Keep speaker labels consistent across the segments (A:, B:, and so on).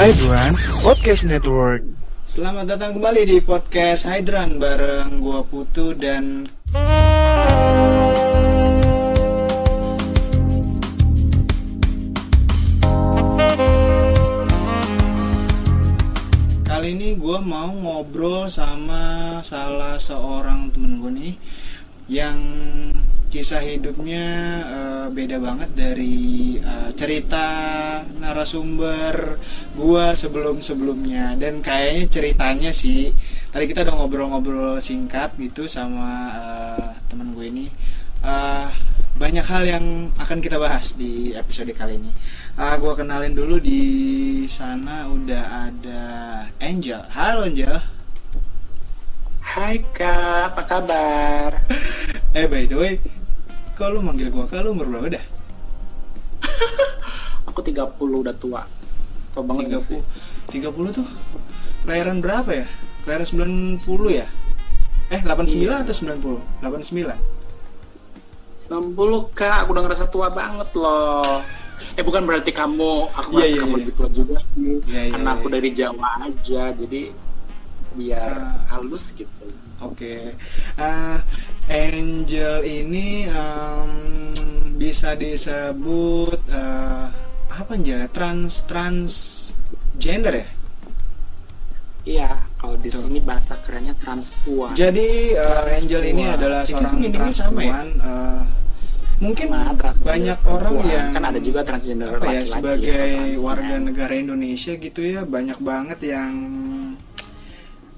A: Hydran Podcast Network.
B: Selamat datang kembali di podcast Hydran bareng gua Putu dan Kali ini gua mau ngobrol sama salah seorang temen gue nih yang kisah hidupnya eh, beda banget dari eh, cerita narasumber gua sebelum-sebelumnya dan kayaknya ceritanya sih tadi kita udah ngobrol-ngobrol singkat gitu sama eh, teman gue ini Eh, banyak hal yang akan kita bahas di episode kali ini. Eh, gua kenalin dulu di sana udah ada Angel. Halo Angel.
C: Hai kak, apa kabar?
B: Eh by the way, kok lu manggil gua kak lu umur berapa dah?
C: Aku 30 udah tua Tua banget gak sih?
B: 30 30 tuh kelahiran berapa ya? Kelahiran 90 ya? Eh 89
C: Iya.
B: atau 90? 89
C: 60 kak, aku udah ngerasa tua banget loh Eh bukan berarti kamu, aku merasa
B: iya,
C: kamu
B: iya.
C: lebih tua juga sih
B: Iya, iya,
C: Karena aku
B: iya.
C: dari Jawa aja, jadi biar
B: Ah.
C: halus gitu
B: Oke, Eh, Angel ini em, bisa disebut eh, apa Angel ya? Trans transgender ya?
C: Iya, kalau di
B: Betul.
C: sini bahasa kerennya transpuan
B: Jadi eh, Angel ini
C: Transpuan.
B: adalah
C: Itu
B: seorang
C: meaningnya sama ya?
B: transpuan. eh, mungkin
C: transgender
B: banyak orang yang
C: Kan ada juga transgender
B: apa ya
C: laki-laki
B: sebagai
C: atau trans
B: warga negara Indonesia gitu ya banyak banget yang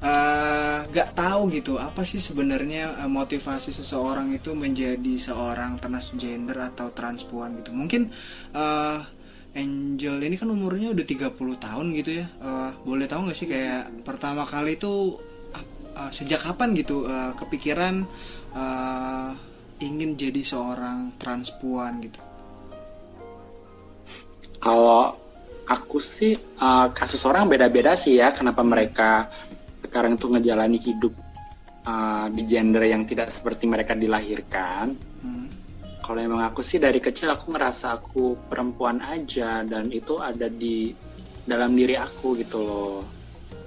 B: eh, nggak tahu gitu apa sih sebenarnya eh, motivasi seseorang itu menjadi seorang transgender atau transpuan gitu? Mungkin eh, Angel ini kan umurnya udah 30 tahun gitu ya Eh, boleh tahu nggak sih kayak pertama kali itu ah, ah, sejak kapan gitu eh, kepikiran eh, ingin jadi seorang transpuan gitu?
C: Kalau aku sih uh, kasus orang beda-beda sih ya kenapa mereka sekarang tuh ngejalani hidup uh, di gender yang tidak seperti mereka dilahirkan.
B: Hmm.
C: Kalau emang aku sih dari kecil aku ngerasa aku perempuan aja dan itu ada di dalam diri aku gitu loh.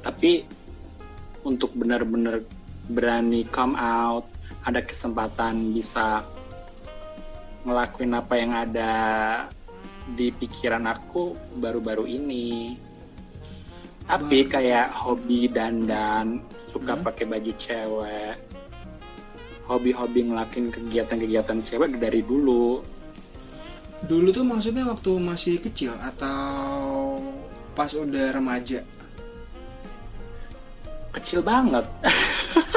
C: Tapi untuk benar-benar berani come out, ada kesempatan bisa ngelakuin apa yang ada di pikiran aku baru-baru ini. Tapi kayak hobi dandan, suka
B: Hmm.
C: pakai baju cewek, hobi-hobi ngelakuin kegiatan-kegiatan cewek dari dulu.
B: Dulu tuh maksudnya waktu masih kecil atau pas udah remaja?
C: Kecil banget.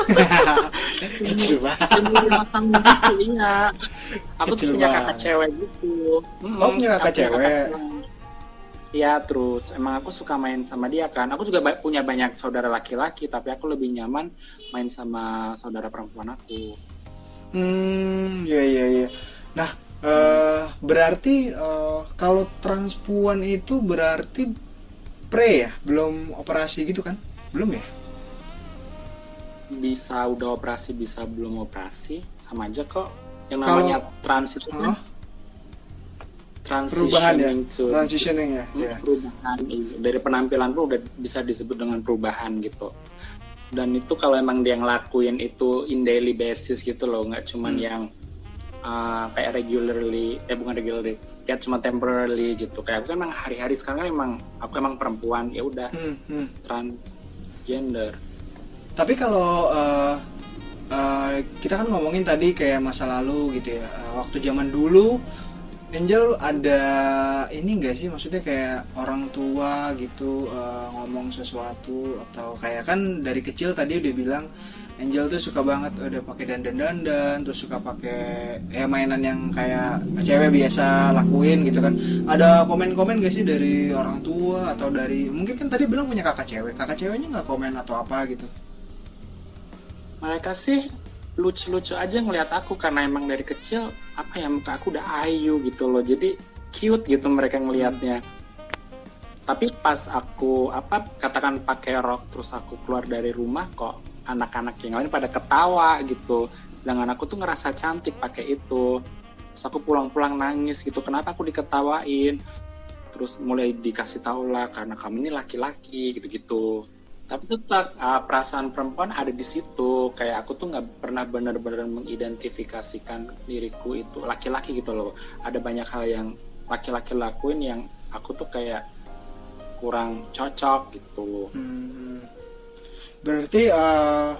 B: kecil banget.
C: Gitu, iya. Aku
B: Kecil
C: tuh punya kakak cewek gitu.
B: Oh, punya kakak cewek.
C: cewek. Iya, terus emang aku suka main sama dia kan. Aku juga ba- punya banyak saudara laki-laki, tapi aku lebih nyaman main sama saudara perempuan aku.
B: Hmm, ya ya ya. Nah, eh, berarti eh, kalau transpuan itu berarti pre ya, belum operasi gitu kan? Belum ya?
C: Bisa udah operasi, bisa belum operasi, sama aja kok. Yang namanya trans itu kan
B: Hah? Perubahan ya,
C: transitioning to-
B: transitioning ya.
C: Hmm,
B: ya.
C: perubahan. Dari penampilan pun udah bisa disebut dengan perubahan gitu. Dan itu kalau emang dia ngelakuin itu in daily basis gitu loh nggak cuman
B: Hmm.
C: yang uh, kayak regularly eh bukan regularly kayak cuma temporarily gitu. Kayak aku kan emang hari-hari sekarang kan emang aku emang perempuan ya udah.
B: Hmm, hmm.
C: transgender.
B: Tapi kalau eh, eh, kita kan ngomongin tadi kayak masa lalu gitu ya, eh, waktu zaman dulu Angel ada ini enggak sih? Maksudnya kayak orang tua gitu uh, ngomong sesuatu atau kayak kan dari kecil tadi udah bilang Angel tuh suka banget udah pakai dandan dandan terus suka pakai ya mainan yang kayak cewek biasa lakuin gitu kan. Ada komen komen gak sih dari orang tua atau dari mungkin kan tadi bilang punya kakak cewek kakak ceweknya nggak komen atau apa gitu?
C: Mereka sih lucu-lucu aja ngelihat aku karena emang dari kecil apa ya muka aku udah ayu gitu loh. Jadi cute gitu mereka ngelihatnya tapi pas aku apa katakan pakai rok terus aku keluar dari rumah kok anak-anak yang lain pada ketawa gitu. Sedangkan aku tuh ngerasa cantik pakai itu. Terus aku pulang-pulang nangis gitu kenapa aku diketawain? Terus mulai dikasih tahu lah karena kamu ini laki-laki gitu-gitu tapi tetap uh, perasaan perempuan ada di situ. Kayak aku tuh nggak pernah benar-benar mengidentifikasikan diriku itu laki-laki gitu loh. Ada banyak hal yang laki-laki lakuin yang aku tuh kayak kurang cocok gitu. Hmm.
B: berarti uh,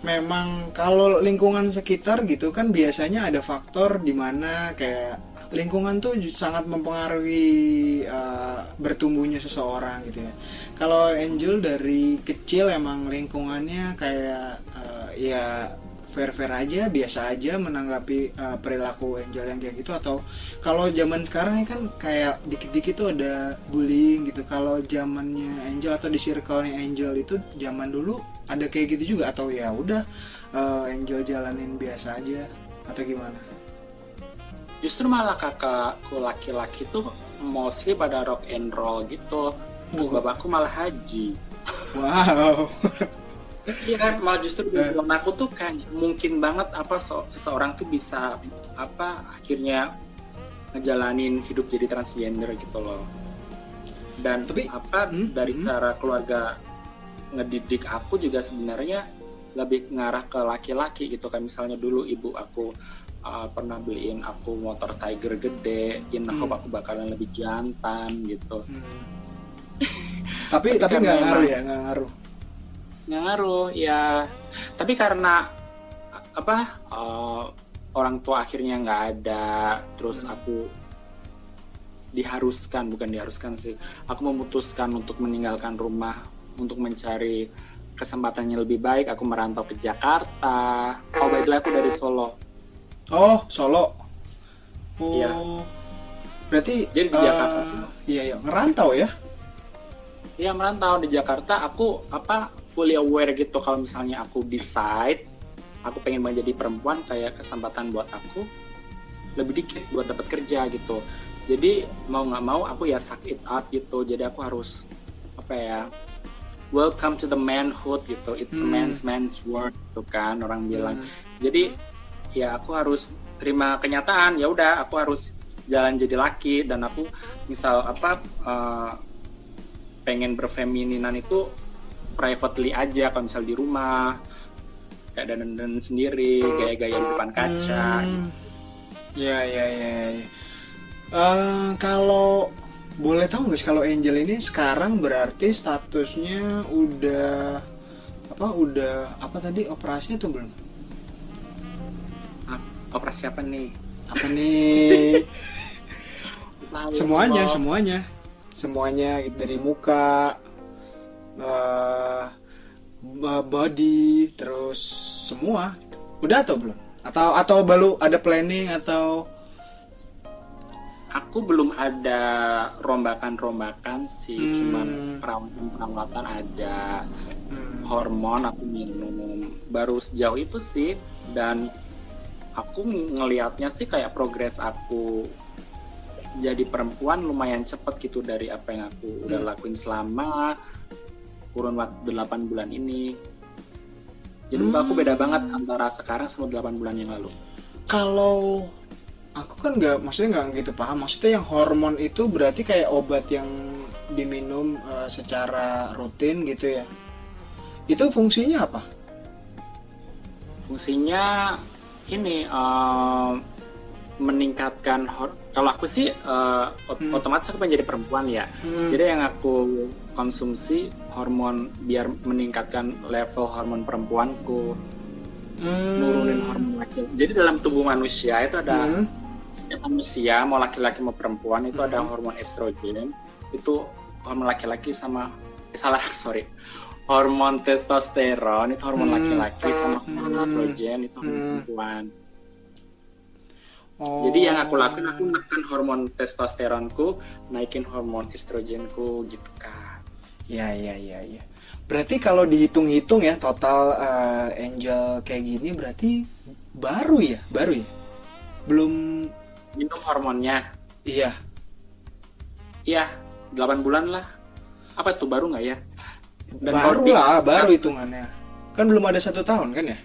B: memang kalau lingkungan sekitar gitu kan biasanya ada faktor di mana kayak lingkungan tuh sangat mempengaruhi uh, bertumbuhnya seseorang gitu ya. Kalau Angel dari kecil emang lingkungannya kayak uh, ya fair-fair aja, biasa aja menanggapi uh, perilaku Angel yang kayak gitu atau kalau zaman sekarang kan kayak dikit-dikit tuh ada bullying gitu. Kalau zamannya Angel atau di circle-nya Angel itu zaman dulu ada kayak gitu juga atau ya udah uh, Angel jalanin biasa aja atau gimana?
C: justru malah kakakku laki-laki tuh mostly pada rock and roll gitu terus oh. bapakku malah haji
B: wow
C: Iya kan malah justru di eh. aku tuh kan mungkin banget apa so, seseorang tuh bisa apa akhirnya ngejalanin hidup jadi transgender gitu loh dan Tapi, apa hmm, dari hmm. cara keluarga ngedidik aku juga sebenarnya lebih ngarah ke laki-laki gitu kan misalnya dulu ibu aku uh, pernah beliin aku motor Tiger gede, in hmm. aku bakalan lebih jantan gitu. Hmm.
B: tapi tapi nggak ngaruh ya, nggak ngaruh.
C: Ngaruh ya. Tapi karena apa uh, orang tua akhirnya nggak ada, terus hmm. aku diharuskan bukan diharuskan sih, aku memutuskan untuk meninggalkan rumah untuk mencari kesempatannya lebih baik. Aku merantau ke Jakarta. Oh by the way aku dari Solo
B: Oh, Solo. Oh.
C: Iya.
B: Berarti
C: jadi di uh, Jakarta.
B: Iya, iya, ngerantau ya?
C: Iya, merantau di Jakarta. Aku apa fully aware gitu kalau misalnya aku decide aku pengen menjadi perempuan kayak kesempatan buat aku lebih dikit buat dapat kerja gitu. Jadi mau nggak mau aku ya suck it up gitu. Jadi aku harus apa ya welcome to the manhood gitu. It's hmm. man's man's tuh gitu kan orang bilang. Hmm. Jadi ya aku harus terima kenyataan ya udah aku harus jalan jadi laki dan aku misal apa uh, pengen berfemininan itu privately aja kalau misal di rumah kayak dan dan sendiri gaya-gaya di depan kaca hmm.
B: ya ya ya, ya. Uh, kalau boleh tahu nggak sih kalau Angel ini sekarang berarti statusnya udah apa udah apa tadi operasinya tuh belum?
C: Operasi apa nih?
B: Apa nih? Semuanya semuanya. Semuanya dari muka uh, body terus semua udah atau belum atau atau baru ada planning atau
C: aku belum ada rombakan-rombakan sih hmm. cuman perawatan-perawatan ada hmm. hormon aku minum baru sejauh itu sih dan aku ngelihatnya sih kayak progres aku jadi perempuan lumayan cepet gitu dari apa yang aku hmm. udah lakuin selama kurun waktu 8 bulan ini. Jadi hmm. aku beda banget antara sekarang sama 8 bulan yang lalu.
B: Kalau aku kan nggak maksudnya nggak gitu paham maksudnya yang hormon itu berarti kayak obat yang diminum uh, secara rutin gitu ya. Itu fungsinya apa?
C: Fungsinya ini uh, meningkatkan kalau aku sih uh, hmm. otomatis aku menjadi perempuan ya hmm. jadi yang aku konsumsi hormon biar meningkatkan level hormon perempuanku hmm. nurunin hormon laki jadi dalam tubuh manusia itu ada hmm. setiap manusia mau laki-laki mau perempuan itu ada
B: Mhm.
C: hormon estrogen itu hormon laki-laki sama eh, salah sorry hormon testosteron itu hormon
B: Hmm.
C: laki-laki sama hormon
B: Hmm.
C: estrogen itu hormon
B: Hmm.
C: perempuan
B: Oh.
C: jadi yang aku lakuin aku menekan hormon testosteronku naikin hormon estrogenku gitu kan
B: Ya ya ya ya. Berarti kalau dihitung-hitung ya total eh, angel kayak gini berarti baru ya, baru ya. Belum
C: minum hormonnya
B: iya.
C: iya 8 bulan lah apa itu baru nggak ya Dan
B: baru
C: Corti-
B: lah, baru hitungannya. Kan belum ada satu tahun kan ya?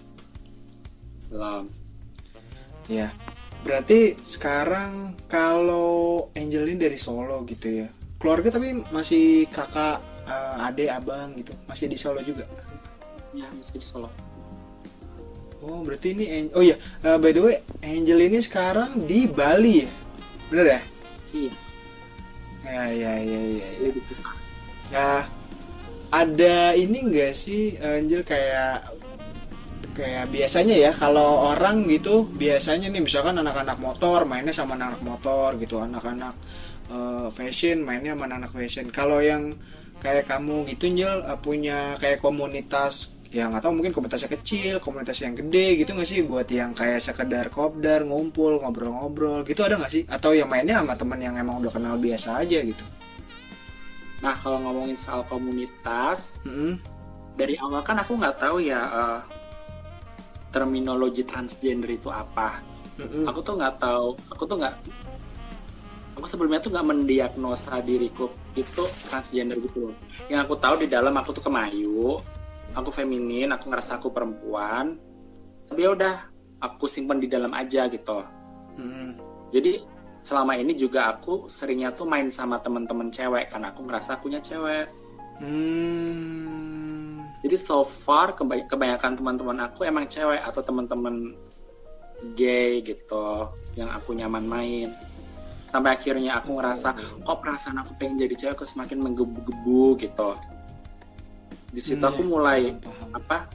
C: belum
B: Ya. Berarti sekarang kalau Angel ini dari Solo gitu ya. Keluarga tapi masih kakak, eh, adik, abang gitu. Masih di Solo juga.
C: ya masih di Solo
B: Oh, berarti ini An- Oh iya, eh, by the way, Angel ini sekarang di Bali ya. Bener ya?
C: iya
B: Ya, ya, ya, ya, ya. Ya, ada ini enggak sih Angel kayak kayak biasanya ya kalau orang gitu biasanya nih misalkan anak-anak motor mainnya sama anak-anak motor gitu anak-anak eh, fashion mainnya sama anak-anak fashion. Kalau yang kayak kamu gitu Angel eh, punya kayak komunitas ya nggak tahu mungkin komunitasnya kecil komunitas yang gede gitu nggak sih? Buat yang kayak sekedar kopdar ngumpul ngobrol-ngobrol gitu ada nggak sih? Atau yang mainnya sama temen yang emang udah kenal biasa aja gitu?
C: Nah kalau ngomongin soal komunitas
B: Mm-mm.
C: dari awal kan aku nggak tahu ya eh, terminologi transgender itu apa
B: Mm-mm.
C: aku tuh nggak tahu aku tuh nggak aku sebelumnya tuh nggak mendiagnosa diriku itu transgender gitu loh yang aku tahu di dalam aku tuh kemayu aku feminin aku ngerasa aku perempuan tapi ya udah aku simpen di dalam aja gitu
B: Mm-mm.
C: jadi selama ini juga aku seringnya tuh main sama temen-temen cewek karena aku ngerasa punya cewek
B: Hmm.
C: Jadi so far keba- kebanyakan teman-teman aku emang cewek atau teman-teman gay gitu yang aku nyaman main. Sampai akhirnya aku ngerasa kok perasaan aku pengen jadi cewek kok semakin menggebu-gebu? gitu. Di situ
B: Hmm,
C: aku
B: ya,
C: mulai
B: paham,
C: apa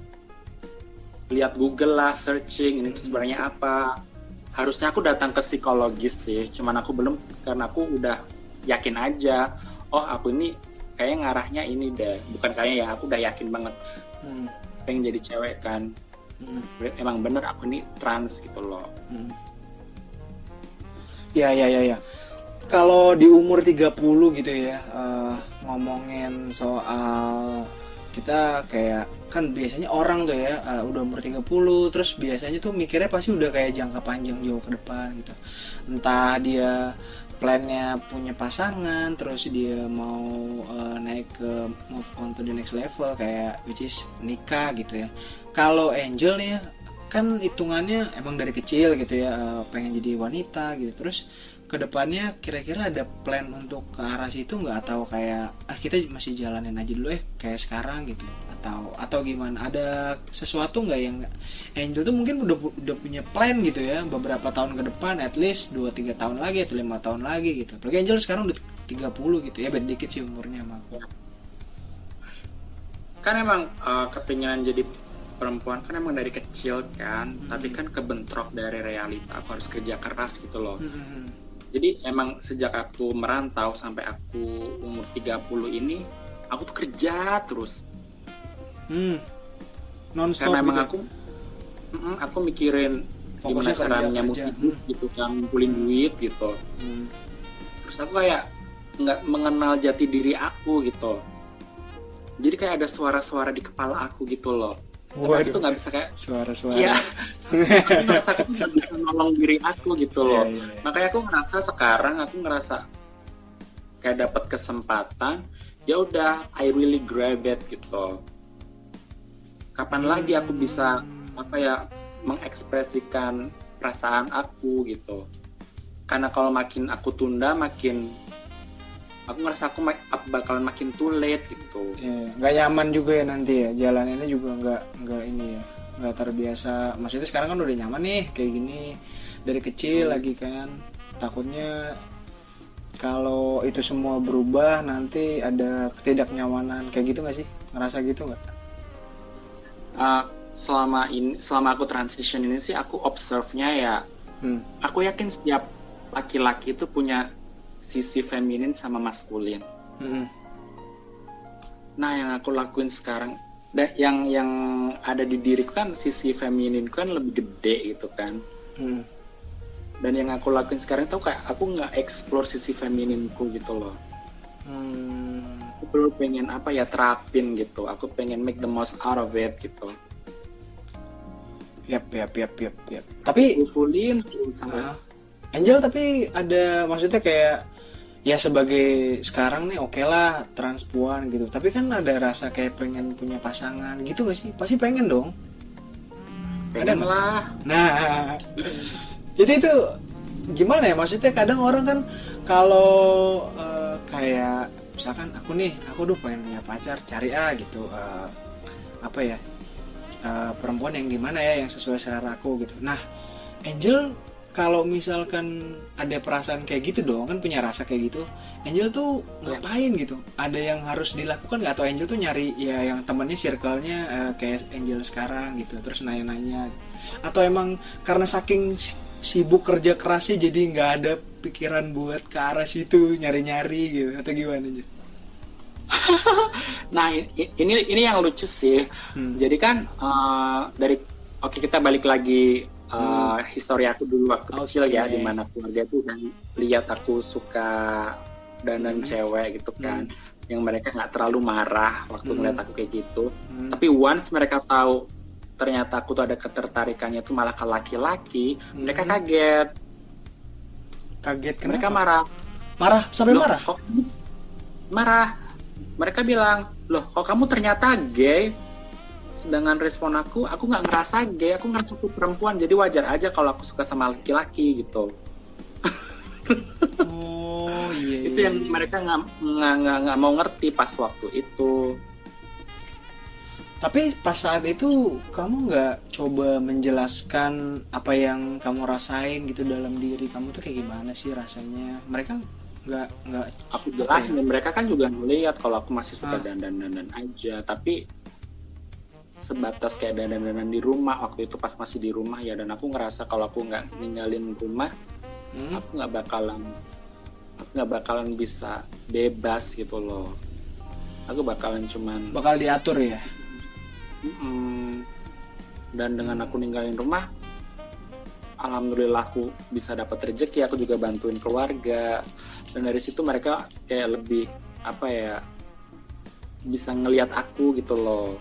C: lihat Google lah searching ini tuh sebenarnya apa. Harusnya aku datang ke psikologis sih cuman aku belum karena aku udah yakin aja oh aku ini kayak ngarahnya ini deh bukan kayak ya aku udah yakin banget
B: Hmm.
C: pengen jadi cewek kan
B: Hmm.
C: emang bener aku ini trans gitu loh
B: Hmm. Ya ya ya ya. Kalau di umur 30 gitu ya eh, ngomongin soal kita kayak kan biasanya orang tuh ya eh, udah umur 30 terus biasanya tuh mikirnya pasti udah kayak jangka panjang jauh ke depan gitu. Entah dia plannya punya pasangan terus dia mau eh, naik ke move on to the next level kayak which is nikah gitu ya. Kalau Angel nih ya, kan hitungannya emang dari kecil gitu ya eh, pengen jadi wanita gitu terus ke depannya kira-kira ada plan untuk ke arah situ nggak? Atau kayak ah kita masih jalanin aja dulu eh kayak sekarang gitu? Atau atau gimana? Ada sesuatu nggak yang Angel tuh mungkin udah udah punya plan gitu ya beberapa tahun ke depan at least 2-3 tahun lagi atau lima tahun lagi gitu. Apalagi Angel sekarang udah 30 gitu ya beda dikit sih umurnya sama aku.
C: Kan emang uh, kepinginan jadi perempuan kan emang dari kecil kan
B: Hmm.
C: tapi kan kebentrok dari realita. Aku harus kerja keras gitu loh.
B: Hmm.
C: Jadi emang sejak aku merantau sampai aku umur 30 ini aku tuh kerja terus
B: Hmm. non stop
C: karena emang
B: gitu.
C: aku Mm-mm, aku mikirin
B: Fokusnya
C: gimana caranya
B: kerja.
C: hidup gitu kan ngumpulin duit gitu
B: Hmm.
C: terus aku kayak nggak mengenal jati diri aku gitu jadi kayak ada suara-suara di kepala aku gitu loh
B: Waduh.
C: tuh nggak bisa kayak
B: suara-suara
C: Iya. aku ngerasa aku nggak bisa nolong diri aku gitu loh
B: Iya, iya, iya.
C: makanya aku ngerasa sekarang aku ngerasa kayak dapat kesempatan ya udah I really grab it gitu kapan lagi aku bisa apa ya mengekspresikan perasaan aku gitu karena kalau makin aku tunda makin aku ngerasa aku, aku bakalan makin too late gitu.
B: Iya, nggak nyaman juga ya nanti ya. Jalanannya juga nggak nggak ini ya nggak terbiasa. Maksudnya sekarang kan udah nyaman nih kayak gini. Dari kecil lagi kan. Takutnya kalau itu semua berubah nanti ada ketidaknyamanan. Kayak gitu nggak sih? Ngerasa gitu nggak?
C: Uh, selama ini selama aku transition ini sih aku observe-nya ya
B: hmm.
C: aku yakin setiap laki-laki itu punya sisi feminin sama maskulin.
B: Mm-mm.
C: Nah, yang aku lakuin sekarang, yang yang ada di diriku kan sisi feminin kan lebih gede gitu kan.
B: Mm.
C: Dan yang aku lakuin sekarang tuh kayak aku nggak explore sisi femininku gitu loh.
B: Hmm.
C: Aku perlu pengen apa ya terapin gitu. Aku pengen make the most out of it gitu.
B: Yap, yap, yap, yap, yap. Tapi Ah. Angel tapi ada maksudnya kayak ya sebagai sekarang nih oke lah transpuan gitu. Tapi kan ada rasa kayak pengen punya pasangan gitu gak sih? Pasti pengen dong.
C: Pengen
B: nggak?
C: lah.
B: nah jadi itu gimana ya? Maksudnya kadang orang kan kalau eh, kayak misalkan aku nih aku udah pengen punya pacar cari ah gitu eh, apa ya? Eh, perempuan yang gimana ya yang sesuai selera aku gitu. Nah Angel kalau misalkan ada perasaan kayak gitu dong kan punya rasa kayak gitu Angel tuh ngapain gitu ada yang harus dilakukan nggak atau Angel tuh nyari ya yang temennya circle-nya eh, kayak Angel sekarang gitu terus nanya-nanya atau emang karena saking si- sibuk kerja kerasnya jadi nggak ada pikiran buat ke arah situ nyari-nyari gitu atau gimana aja
C: Nah ini ini yang lucu sih.
B: Hmm.
C: Jadi kan eh, dari oke kita balik lagi eh, histori aku dulu waktu kecil ya,
B: Oke.
C: di mana keluarga tuh kan lihat aku suka dandan
B: Hmm.
C: cewek gitu kan, yang mereka nggak terlalu marah waktu
B: Hmm.
C: aku kayak gitu.
B: Hmm.
C: Tapi once mereka tahu ternyata aku tuh ada ketertarikannya tuh malah ke laki-laki, mereka
B: Hmm.
C: kaget,
B: kaget kenapa
C: mereka marah.
B: marah sampai
C: Loh,
B: marah
C: kok marah mereka bilang loh kok kamu ternyata gay sedangkan respon aku aku nggak ngerasa gay aku ngerasa aku perempuan jadi wajar aja kalau aku suka sama laki-laki gitu
B: oh iya
C: itu
B: iya,
C: yang
B: iya.
C: mereka nggak mau ngerti pas waktu itu
B: Tapi pas saat itu kamu nggak coba menjelaskan apa yang kamu rasain gitu dalam diri kamu tuh kayak gimana sih rasanya? Mereka nggak nggak
C: aku
B: apa
C: jelasin
B: ya?
C: dan mereka kan juga ngeliat kalau aku masih suka
B: Ah.
C: dandan dandan aja tapi sebatas kayak dandan dandan di rumah waktu itu pas masih di rumah ya dan aku ngerasa kalau aku nggak ninggalin rumah
B: Hmm?
C: aku nggak bakalan aku nggak bakalan bisa bebas gitu loh aku bakalan cuman
B: bakal diatur ya?
C: Mm-mm. dan dengan aku ninggalin rumah alhamdulillah aku bisa dapat rezeki aku juga bantuin keluarga dan dari situ mereka kayak lebih apa ya bisa ngelihat aku gitu loh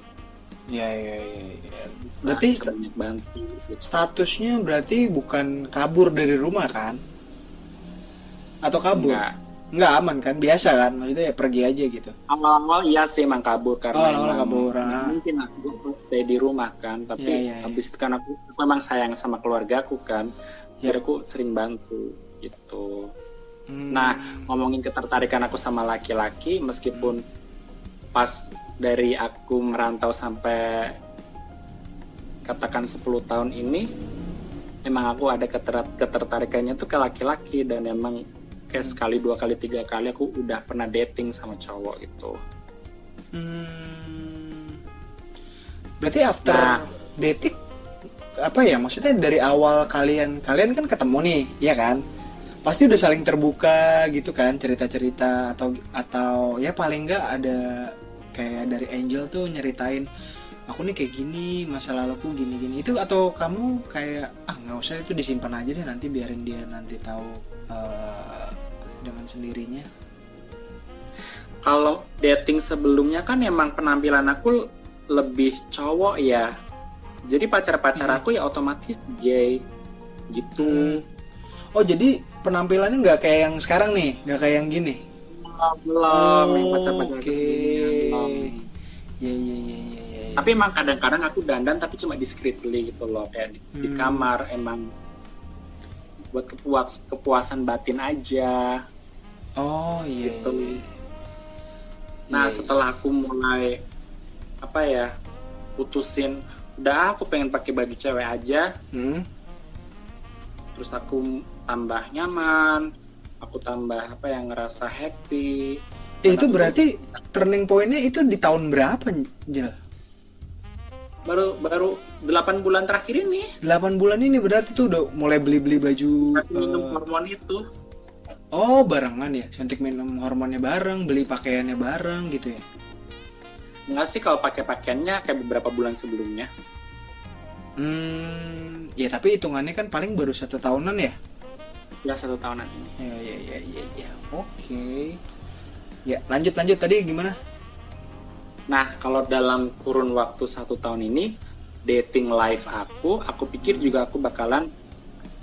B: Iya iya iya.
C: Nah,
B: Berarti sta-
C: banyak bantu
B: statusnya berarti bukan kabur dari rumah kan? Atau kabur?
C: Enggak.
B: Nggak aman kan? Biasa kan? Maksudnya ya pergi aja gitu.
C: awal-awal iya sih emang kabur karena
B: Awal-awal
C: emang
B: kabur, ah.
C: mungkin aku stay di rumah kan tapi
B: iya, iya.
C: habis itu kan aku, aku memang sayang sama keluarga aku kan
B: Yap.
C: jadi aku sering bantu gitu
B: Hmm.
C: nah ngomongin ketertarikan aku sama laki-laki meskipun pas dari aku merantau sampai katakan 10 tahun ini emang aku ada keter- ketertarikannya tuh ke laki-laki dan emang kayak sekali dua kali tiga kali aku udah pernah dating sama cowok gitu
B: Hmm. Berarti after
C: Nah.
B: dating apa ya maksudnya dari awal kalian kalian kan ketemu nih ya kan pasti udah saling terbuka gitu kan cerita-cerita atau atau ya paling nggak ada kayak dari Angel tuh nyeritain aku nih kayak gini masa laluku gini-gini. Itu atau kamu kayak ah nggak usah itu disimpan aja deh nanti biarin dia nanti tahu eh, dengan sendirinya.
C: Kalau dating sebelumnya kan emang penampilan aku lebih cowok ya. Jadi pacar-pacar
B: Hmm.
C: aku ya otomatis gay gitu.
B: Oh jadi penampilannya nggak kayak yang sekarang nih nggak kayak yang gini?
C: Belum yang
B: Oh,
C: pacar-pacar
B: oke.
C: sebelumnya, belum.
B: Ya ya ya ya ya. ya.
C: tapi emang kadang-kadang aku dandan tapi cuma discreetly gitu loh kayak di, di
B: Hmm.
C: kamar emang buat kepuas kepuasan batin aja
B: oh iya.
C: gitu.
B: iya.
C: nah
B: Iya, iya.
C: setelah aku mulai apa ya putusin udah ah, aku pengen pakai baju cewek aja
B: Hmm?
C: terus aku tambah nyaman aku tambah apa yang ngerasa happy
B: Eh, itu berarti turning pointnya itu di tahun berapa, Jel?
C: baru baru 8 bulan terakhir ini.
B: 8 bulan ini berarti tuh udah mulai beli-beli baju
C: minum
B: eh,
C: hormon itu.
B: Oh barengan ya? Suntik minum hormonnya bareng beli pakaiannya bareng gitu ya?
C: Nggak sih kalau pakai pakaiannya kayak beberapa bulan sebelumnya.
B: Hmm ya tapi hitungannya kan paling baru satu tahunan ya?
C: Ya satu tahunan ini.
B: Ya ya ya ya ya. Oke Ya lanjut lanjut. Tadi gimana?
C: Nah kalau dalam kurun waktu satu tahun ini dating life aku aku pikir juga aku bakalan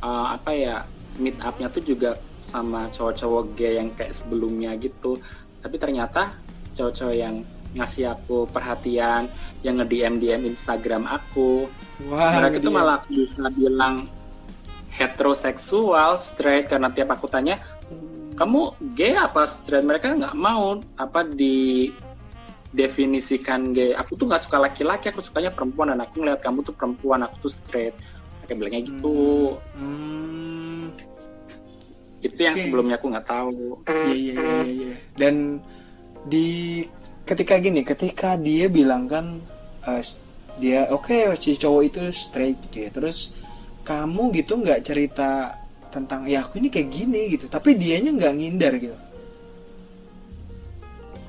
C: uh, apa ya meet upnya tuh juga sama cowok-cowok gay yang kayak sebelumnya gitu. Tapi ternyata cowok-cowok yang ngasih aku perhatian yang nge DM Instagram aku
B: Wah
C: mereka
B: dia-
C: malah bisa bilang heteroseksual straight karena tiap aku tanya kamu gay apa straight? Mereka nggak mau apa di definisikan gay. Aku tuh nggak suka laki-laki aku sukanya perempuan. Dan aku ngeliat kamu tuh perempuan aku tuh straight. Mereka bilangnya gitu.
B: Hmm.
C: Itu yang
B: Oke.
C: sebelumnya aku nggak tahu.
B: Iya iya iya iya iya. Dan di ketika gini, ketika dia bilang kan eh, dia oke si cowok itu straight gitu ya. Terus kamu gitu nggak cerita tentang ya aku ini kayak gini gitu. Tapi dianya nggak ngindar gitu.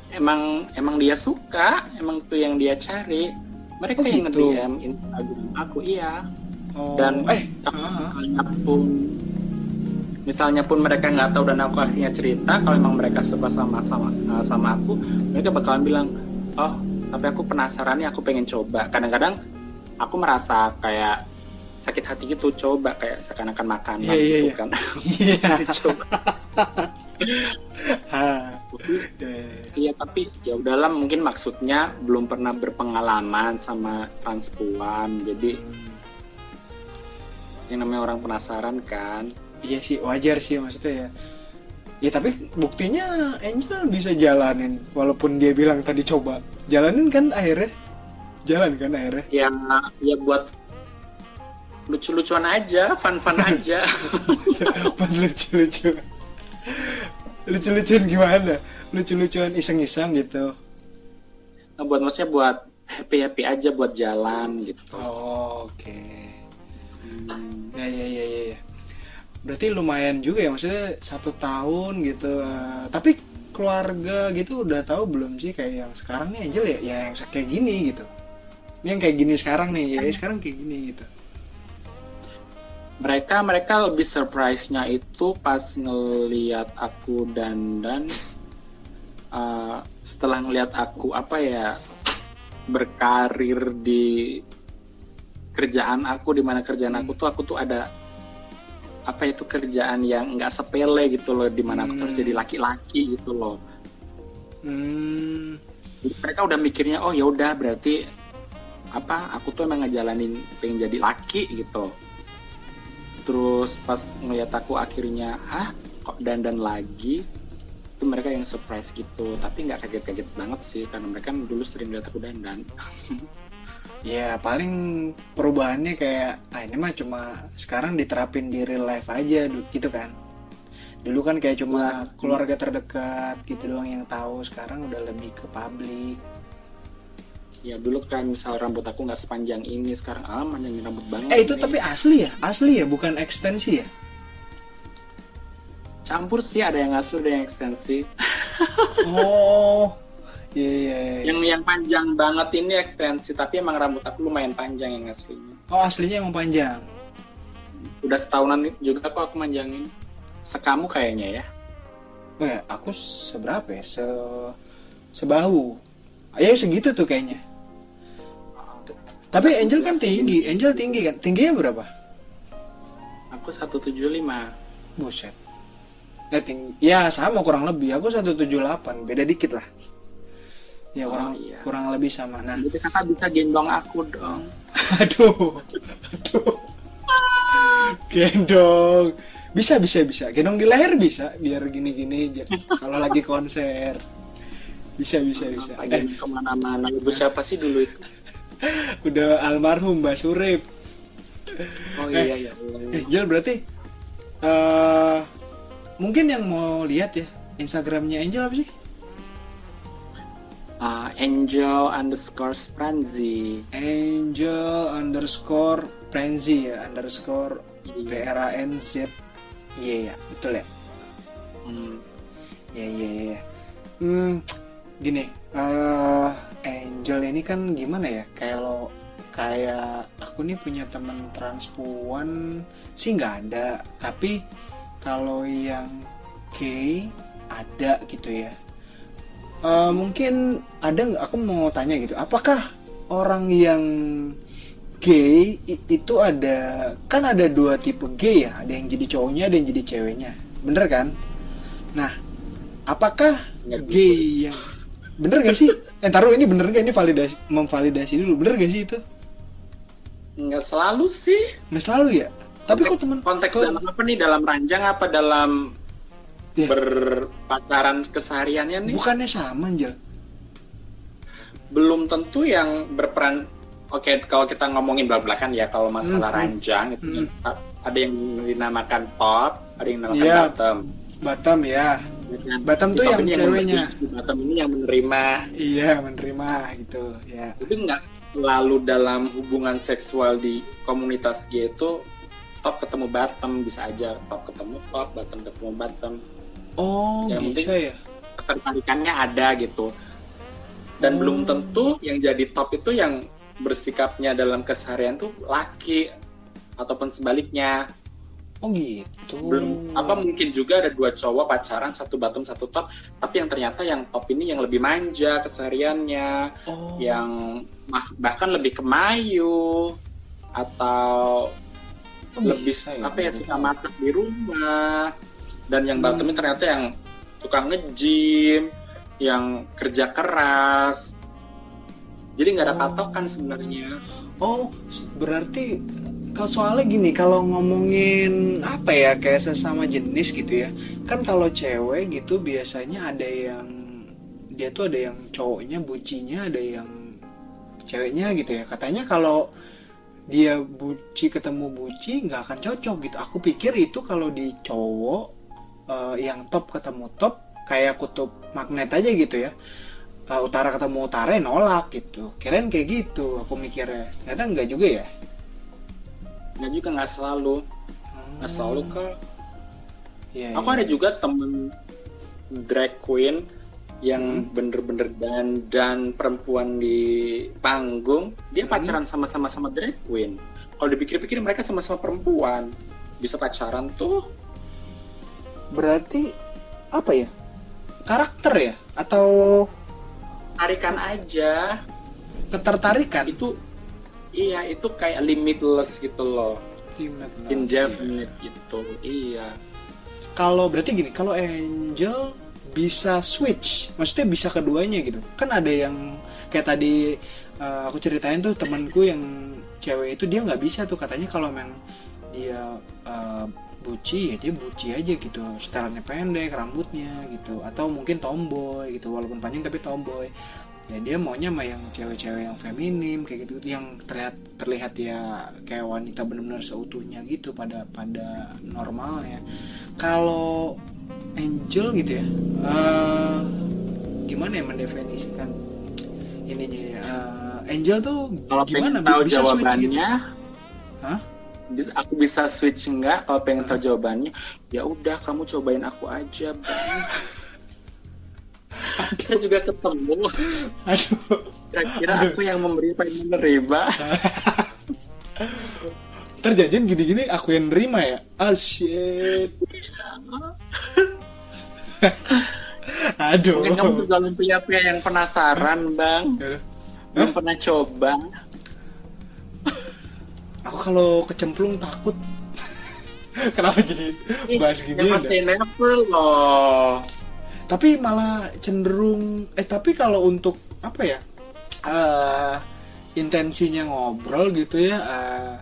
C: emang emang dia suka emang tuh yang dia cari mereka
B: Oh,
C: yang
B: gitu.
C: nge-DM Instagram aku iya
B: Oh,
C: Dan-
B: eh ah,
C: misalnya pun misalnya pun mereka nggak tahu dan aku akhirnya cerita kalau emang mereka suka sama sama uh, sama aku mereka bakalan bilang oh tapi aku penasaran nih aku pengen coba kadang-kadang aku merasa kayak sakit hati gitu coba kayak seakan-akan makanan
B: Iya, iya,
C: gitu
B: iya.
C: kan
B: Iya.
C: Coba.
B: Ah, iya, iya.
C: iya tapi ya udahlah mungkin maksudnya belum pernah berpengalaman sama transpuan jadi yang namanya orang penasaran kan
B: Iya sih wajar sih maksudnya ya. Ya tapi buktinya Angel bisa jalanin walaupun dia bilang tadi coba. Jalanin kan akhirnya. Jalan kan akhirnya.
C: ya ya buat lucu-lucuan aja, fun-fun aja.
B: Buat lucu-lucu. Lucu-lucuan gimana? Lucu-lucuan iseng-iseng gitu.
C: Nah, buat maksudnya buat happy-happy aja buat jalan gitu.
B: Oh, oke.
C: Hmm,
B: Ya ya ya ya. ya. Berarti lumayan juga ya maksudnya satu tahun gitu. Eh, tapi keluarga gitu udah tahu belum sih kayak yang sekarang nih Angel ya, ya yang kayak gini gitu. Yang kayak gini sekarang nih, ya sekarang kayak gini gitu.
C: Mereka mereka lebih surprise-nya itu pas ngeliat aku dandan uh, setelah ngeliat aku apa ya berkarir di kerjaan aku di mana kerjaan aku tuh aku tuh ada apa itu kerjaan yang nggak sepele gitu loh di mana aku
B: Hmm.
C: jadi laki-laki gitu loh.
B: Hmm,
C: mereka udah mikirnya oh ya udah berarti apa aku tuh emang ngejalanin pengen jadi laki gitu terus pas ngeliat aku akhirnya hah kok dandan lagi itu mereka yang surprise gitu tapi nggak kaget-kaget banget sih karena mereka kan dulu sering lihat aku dandan
B: ya paling perubahannya kayak ah ini mah cuma sekarang diterapin di real life aja gitu kan. Dulu kan kayak cuma keluarga terdekat gitu doang yang tahu, sekarang udah lebih ke publik.
C: Ya dulu kan misal rambut aku nggak sepanjang ini sekarang ah panjangin rambut banget
B: Eh itu
C: nih.
B: tapi asli ya? Asli ya, bukan ekstensi ya?
C: campur sih ada yang asli ada yang ekstensi
B: Oh. Iya iya iya.
C: yang yang panjang banget ini ekstensi tapi emang rambut aku lumayan panjang yang aslinya
B: Oh, aslinya emang panjang.
C: udah setahunan juga kok aku manjangin sekamu kayaknya ya
B: Oh ya, aku seberapa ya? Se sebahu. Ya segitu tuh kayaknya. Tapi Angel kan tinggi, Angel tinggi kan? Tingginya berapa?
C: aku 175
B: Buset. Ya, tinggi. ya sama kurang lebih. Aku 178, beda dikit lah. Ya
C: Oh,
B: kurang
C: iya.
B: kurang lebih sama. Nah,
C: jadi kakak bisa gendong aku dong
B: aduh. Aduh. Gendong. Bisa bisa bisa. Gendong di leher bisa biar gini-gini. Kalau lagi konser. Bisa bisa bisa. Eh,
C: lagi ke mana-mana ibu siapa sih dulu itu
B: udah almarhum Mbak Surip.
C: oh
B: Eh,
C: iya iya,
B: Eh,
C: iya.
B: Jel berarti eh mungkin yang mau lihat ya Instagramnya Angel apa sih?
C: Uh, Angel underscore Spranzi.
B: Angel underscore Prenzi ya underscore P R A N Z Iya ya betul ya.
C: Hmm.
B: Ya ya ya. Hmm gini eh Angel ini kan gimana ya? Kalau kayak aku nih punya teman transpuan sih nggak ada. Tapi kalau yang gay ada gitu ya. Eh, mungkin ada nggak? Aku mau tanya gitu. Apakah orang yang gay itu ada kan ada dua tipe gay ya? Ada yang jadi cowoknya ada yang jadi ceweknya. Bener kan? Nah apakah gay yang bener gak sih eh taruh ini bener gak ini validasi memvalidasi dulu bener gak sih itu
C: Nggak selalu sih.
B: nggak selalu ya tapi kok temen
C: Konteks
B: kok-
C: dalam apa nih? Dalam ranjang apa dalam
B: Ya.
C: berpacaran kesehariannya nih?
B: bukannya sama Anjel
C: belum tentu yang berperan oke kalau kita ngomongin belak-belakan ya kalau masalah
B: Hmm, hmm.
C: ranjang itu
B: Hmm.
C: ada yang dinamakan top ada yang dinamakan
B: Iya.
C: bottom
B: Batam ya
C: Ya kan?
B: Batam tuh yang
C: ini
B: ceweknya.
C: memberi, di bottom ini yang menerima
B: iya menerima gitu ya
C: tapi nggak selalu dalam hubungan seksual di komunitas gay itu top ketemu bottom bisa aja top ketemu top bottom ketemu bottom
B: oh
C: Ya,
B: bisa ya
C: ketertarikannya ada gitu dan
B: Oh.
C: belum tentu yang jadi top itu yang bersikapnya dalam keseharian tuh laki ataupun sebaliknya
B: oh gitu.
C: Belum. Apa mungkin juga ada dua cowok pacaran satu bottom satu top tapi yang ternyata yang top ini yang lebih manja kesehariannya
B: oh.
C: yang bahkan lebih kemayu atau
B: oh,
C: lebih
B: bisa
C: apa ya suka masak di rumah. Dan yang
B: Hmm.
C: bottom ini ternyata yang suka nge-gym yang kerja keras. Jadi nggak ada
B: Oh.
C: patokan sebenarnya.
B: Oh, berarti kalau soalnya gini, kalau ngomongin apa ya kayak sesama jenis gitu ya. Kan kalau cewek gitu biasanya ada yang dia tuh ada yang cowoknya bucinya, ada yang ceweknya gitu ya. Katanya kalau dia buci ketemu buci nggak akan cocok gitu. Aku pikir itu kalau di cowok eh, yang top ketemu top kayak kutub magnet aja gitu ya. Eh, utara ketemu utara nolak gitu kirain kayak gitu aku mikirnya ternyata enggak juga ya
C: nggak juga nggak selalu. Nggak selalu
B: Hmm.
C: kok
B: Iya,
C: aku
B: iya.
C: ada juga temen drag queen yang
B: Hmm.
C: bener-bener dan dan perempuan di panggung. Dia
B: Hmm.
C: pacaran sama-sama sama drag queen. Kalau dipikir-pikir mereka sama-sama perempuan. Bisa pacaran tuh.
B: Berarti apa ya? Karakter ya? Atau
C: tarikan aja.
B: ketertarikan?
C: Itu iya itu kayak limitless gitu loh. Indefinite gitu iya.
B: Kalau berarti gini kalau Angel bisa switch maksudnya bisa keduanya gitu. Kan ada yang kayak tadi uh, aku ceritain tuh temanku yang cewek itu dia nggak bisa tuh. Katanya kalau memang dia uh, buci ya dia buci aja gitu. Setelannya pendek rambutnya gitu. Atau mungkin tomboy gitu walaupun panjang tapi tomboy ya dia maunya sama yang cewek-cewek yang feminim kayak gitu yang terlihat terlihat ya kayak wanita benar-benar seutuhnya gitu pada pada normalnya. Kalau angel gitu ya eh, gimana ya mendefinisikan ininya ya? Eh, angel tuh
C: kalau
B: gimana?
C: pengen tahu
B: bisa switch gitu?
C: jawabannya
B: Hah?
C: aku bisa switch enggak? Kalau pengen tahu jawabannya ya udah kamu cobain aku aja bang kita juga ketemu.
B: Aduh.
C: Kira-kira aku yang memberi apa yang menerima
B: terjanjian gini-gini aku yang nerima ya? Ah shit. Aduh.
C: Mungkin kamu juga belum punya pria yang penasaran bang.
B: Aduh.
C: belum pernah coba.
B: Aku kalau kecemplung takut. Kenapa jadi bahas gini ya?
C: say never loh
B: tapi malah cenderung eh tapi kalau untuk apa ya eh intensinya ngobrol gitu ya eh,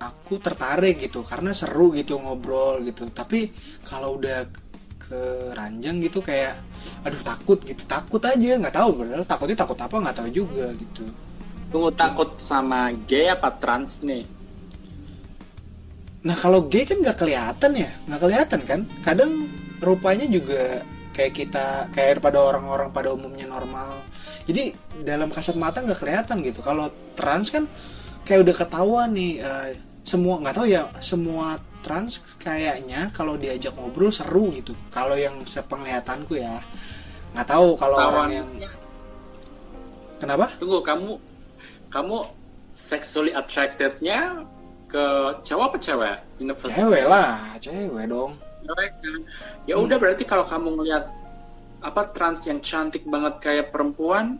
B: aku tertarik gitu karena seru gitu ngobrol gitu. Tapi kalau udah ke ranjang gitu kayak aduh takut gitu takut aja nggak tahu padahal takutnya takut apa nggak tahu juga gitu.
C: Tunggu takut sama gay apa trans nih?
B: Nah kalau gay kan nggak kelihatan ya, nggak kelihatan kan? Kadang rupanya juga kayak kita kayak pada orang-orang pada umumnya normal. Jadi dalam kasat mata nggak kelihatan gitu. Kalau trans kan kayak udah ketahuan nih eh, semua nggak tahu ya semua trans kayaknya kalau diajak ngobrol seru gitu. Kalau yang sepenglihatanku ya nggak tahu kalau orang yang kenapa?
C: Tunggu, kamu kamu sexually attracted-nya ke cowok apa cewek? In the first
B: cewek lah cewek dong
C: cewek kan. Ya udah berarti kalau kamu ngeliat apa trans yang cantik banget kayak perempuan,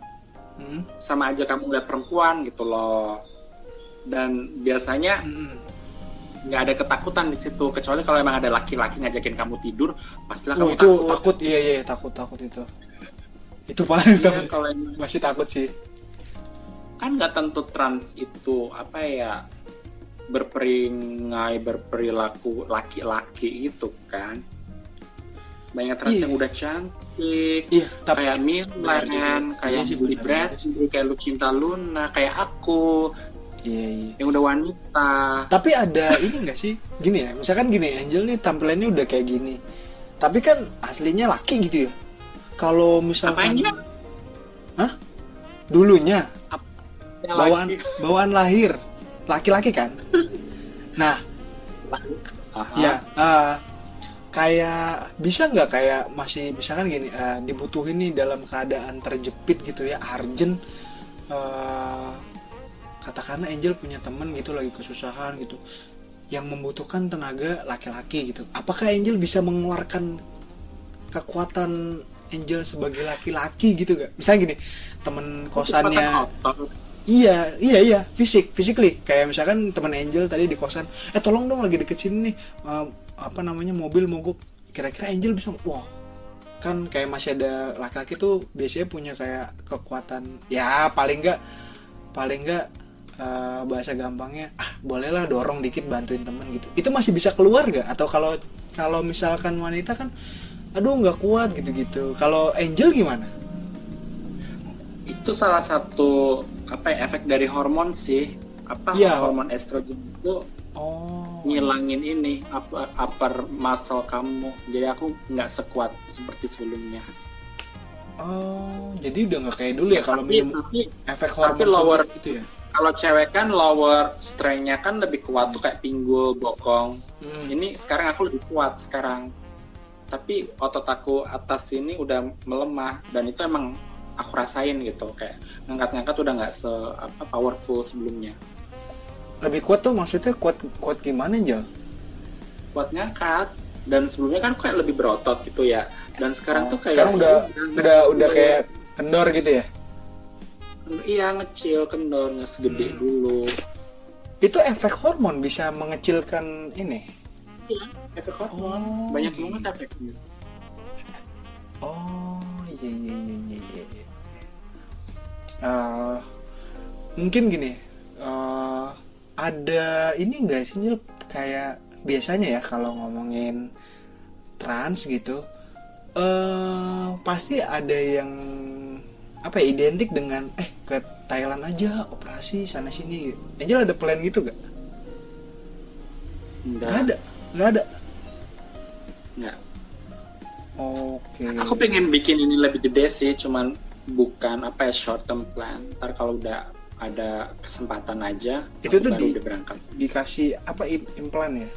B: Hmm,
C: sama aja kamu ngeliat perempuan gitu loh. Dan biasanya
B: hmm.
C: nggak ada ketakutan di situ kecuali kalau emang ada laki-laki ngajakin kamu tidur pastilah
B: Oh,
C: kamu
B: itu
C: takut.
B: takut iya iya takut takut itu itu paling
C: Iya, kalau emang-
B: masih takut sih
C: kan nggak tentu trans itu apa ya berperingai berperilaku laki-laki gitu kan. Banyak trans
B: Iya.
C: yang udah cantik
B: iya tapi
C: kayak. Milan kayak
B: Iya sih,
C: Billy
B: benar
C: Bradley kayak Lucinta Luna kayak aku
B: iya iya.
C: yang udah wanita.
B: Tapi ada ini enggak sih? Gini ya misalkan gini Angel nih tampilannya udah kayak gini. Tapi kan aslinya laki gitu ya? Kalau misalkan
C: apanya?
B: Hah? dulunya? Bawaan
C: laki.
B: bawaan lahir laki-laki kan nah
C: Aha.
B: ya eh, kayak bisa nggak kayak masih misalkan gini eh, dibutuhin nih dalam keadaan terjepit gitu ya urgent eh, katakanlah Angel punya temen gitu lagi kesusahan gitu yang membutuhkan tenaga laki-laki gitu apakah Angel bisa mengeluarkan kekuatan Angel sebagai laki-laki gitu gak misalnya gini temen kosannya. Iya, iya, iya, fisik, physically. Kayak misalkan teman Angel tadi di kosan, eh tolong dong lagi deket sini nih, eh, apa namanya mobil mogok. Kira-kira Angel bisa, wah, kan kayak masih ada laki-laki tuh biasanya punya kayak kekuatan, ya paling nggak, paling nggak eh, bahasa gampangnya, ah bolehlah dorong dikit bantuin temen gitu. Itu masih bisa keluar nggak? Atau kalau kalau misalkan wanita kan, aduh nggak kuat gitu-gitu. Kalau Angel gimana?
C: itu salah satu apa ya efek dari hormon sih. Apa
B: Iya.
C: hormon estrogen itu
B: Oh,
C: ngilangin ini upper, upper muscle kamu. Jadi aku nggak sekuat seperti sebelumnya.
B: Oh, jadi udah nggak kayak dulu ya kalau
C: tapi,
B: minum
C: tapi
B: efek
C: Tapi
B: hormon
C: lower-
B: suntik gitu ya?
C: kalau cewek kan lower strength-nya kan lebih kuat tuh kayak pinggul bokong.
B: Hmm.
C: ini sekarang aku lebih kuat sekarang. Tapi otot aku atas ini udah melemah dan itu emang aku rasain gitu. Kayak ngangkat-ngangkat udah nggak se apa powerful sebelumnya.
B: Lebih kuat tuh maksudnya kuat kuat gimana Jel?
C: buat ngangkat. Dan sebelumnya kan aku kayak lebih berotot gitu ya. Dan sekarang tuh kayak
B: Oh, sekarang udah udah udah kayak kendor gitu ya?
C: Iya ngecil kendor nggak segede
B: Hmm.
C: dulu.
B: Itu efek hormon bisa mengecilkan ini?
C: Iya efek hormon.
B: Oh,
C: banyak
B: gitu.
C: banget efeknya.
B: Oh iya iya iya iya Eh, mungkin gini eh, ada ini enggak sih Jel kayak biasanya ya kalau ngomongin trans gitu eh pasti ada yang apa ya identik dengan eh ke Thailand aja operasi sana sini Angel ada plan gitu gak?
C: enggak
B: Gak ada, gak ada.
C: enggak
B: Oke.
C: aku pengen bikin ini lebih gede sih cuman bukan apa ya short term plan ntar kalau udah ada kesempatan aja
B: Itu tuh
C: baru
B: di-
C: berangkat
B: dikasih apa im- implan ya?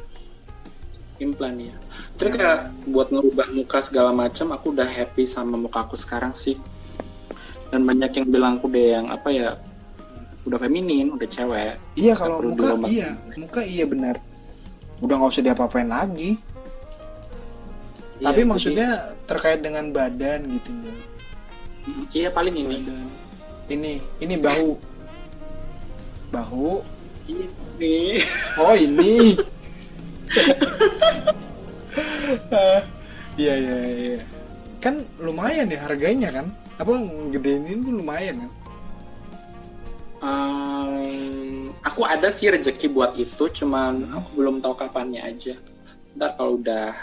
C: implan ya terus
B: Ya.
C: kayak buat ngerubah muka segala macam aku udah happy sama muka aku sekarang sih dan banyak yang bilang aku deh yang apa ya udah feminin udah cewek
B: Iya kalau muka iya, muka iya benar. Udah nggak usah diapa-apain lagi.
C: Iya,
B: Tapi
C: jadi-
B: maksudnya terkait dengan badan gitu.
C: Iya paling ini
B: Badan. Ini ini bahu. Bahu.
C: ini
B: Oh ini. Iya iya iya. Kan lumayan ya harganya kan? Apa gedein ini tuh lumayan kan?
C: Ehm, aku ada sih rezeki buat itu cuman aku belum tahu kapannya aja ntar kalau udah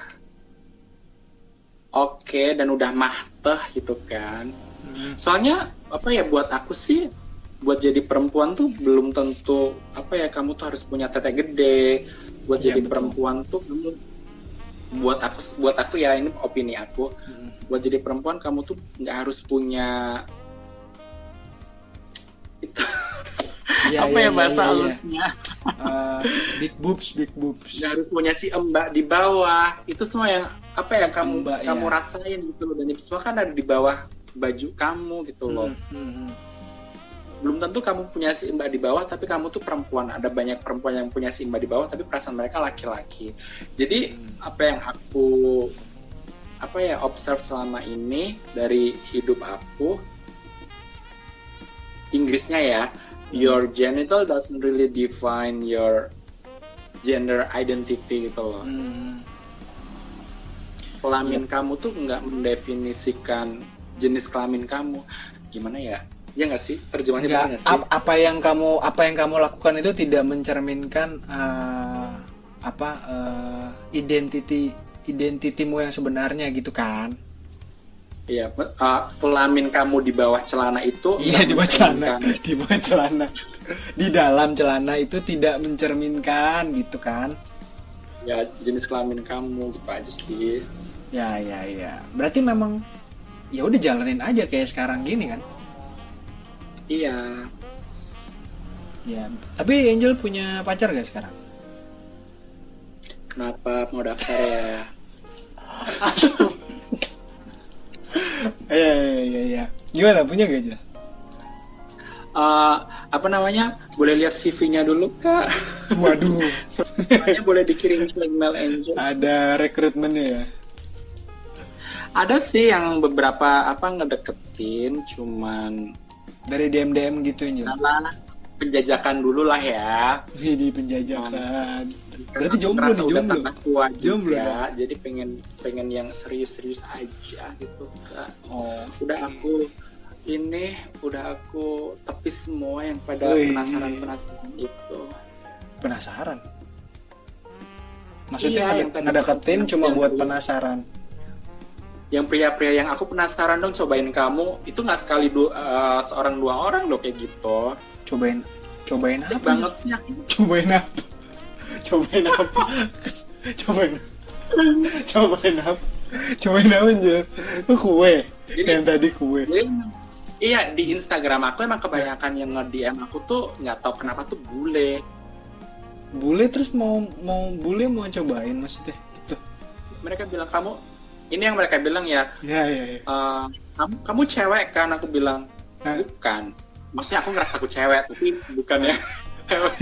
C: oke dan udah mahteh gitu kan
B: Hmm.
C: soalnya apa ya buat aku sih buat jadi perempuan tuh belum tentu apa ya kamu tuh harus punya tete gede buat
B: Iya,
C: jadi
B: betul.
C: perempuan tuh kamu buat aku buat aku ya ini opini aku
B: Hmm.
C: buat jadi perempuan kamu tuh nggak harus punya itu
B: Iya,
C: apa
B: iya,
C: ya bahasa
B: iya, iya.
C: halusnya
B: Eh, big boobs big boobs
C: nggak harus punya si mbak di bawah itu semua yang apa ya kamu
B: mbak,
C: kamu
B: ya.
C: rasain gitu loh dan itu semua kan ada di bawah baju kamu gitu loh
B: Hmm, hmm, hmm.
C: belum tentu kamu punya si mbak di bawah tapi kamu tuh perempuan ada banyak perempuan yang punya si mbak di bawah tapi perasaan mereka laki-laki jadi
B: Hmm.
C: apa yang aku apa ya observe selama ini dari hidup aku Inggrisnya ya your genital doesn't really define your gender identity gitu loh
B: Hmm.
C: kelamin kamu tuh nggak mendefinisikan jenis kelamin kamu. Gimana ya? Ya nggak sih?
B: Nggak,
C: benar nggak sih.
B: ap- apa yang kamu apa yang kamu lakukan itu tidak mencerminkan eh, apa eh, identity identitimu yang sebenarnya gitu kan?
C: Iya, uh, kelamin kamu di bawah celana itu
B: iya di bawah celana di bawah celana. Di dalam celana itu tidak mencerminkan gitu kan?
C: Ya jenis kelamin kamu gitu aja sih.
B: ya ya ya. Berarti memang ya udah jalanin aja kayak sekarang gini kan
C: Iya,
B: ya tapi Angel punya pacar gak sekarang
C: kenapa mau daftar ya?
B: iya iya iya iya gimana punya gak Angel
C: Uh, apa namanya? Boleh lihat CV-nya dulu kak.
B: waduh
C: Semuanya boleh dikirim ke email Angel.
B: ada rekrutmennya ya
C: Ada sih yang beberapa apa ngedeketin, cuman
B: dari DM DM gitu
C: salah penjajakan dulu lah ya.
B: Ini penjajakan. Berarti jomblo nih, jomblo.
C: tua
B: Jomblo
C: juga, jadi pengen pengen yang serius-serius aja gitu kak.
B: Oh.
C: Udah aku ini udah aku tepis semua yang pada
B: Wih.
C: penasaran-penasaran itu.
B: Penasaran. Maksudnya
C: Iya,
B: ngedeketin cuma buat penasaran.
C: Yang pria-pria yang aku penasaran dong cobain kamu itu nggak sekali dua eh, seorang dua orang loh kayak gitu.
B: Cobain cobain apa?
C: banget sih aku.
B: Cobain apa? Cobain apa? cobain Cobain apa? Cobain apa? Oh, kue.
C: Jadi-
B: Yang tadi kue.
C: Jadi, iya di Instagram aku emang kebanyakan yang nge-DM aku tuh nggak tahu kenapa tuh bule.
B: Bule terus mau mau bule mau cobain maksudnya gitu.
C: Mereka bilang kamu ini yang mereka bilang ya
B: Ya ya ya.
C: eh, kamu kamu cewek kan aku bilang
B: Hah?
C: bukan. Maksudnya aku ngerasa aku cewek tapi bukan ya.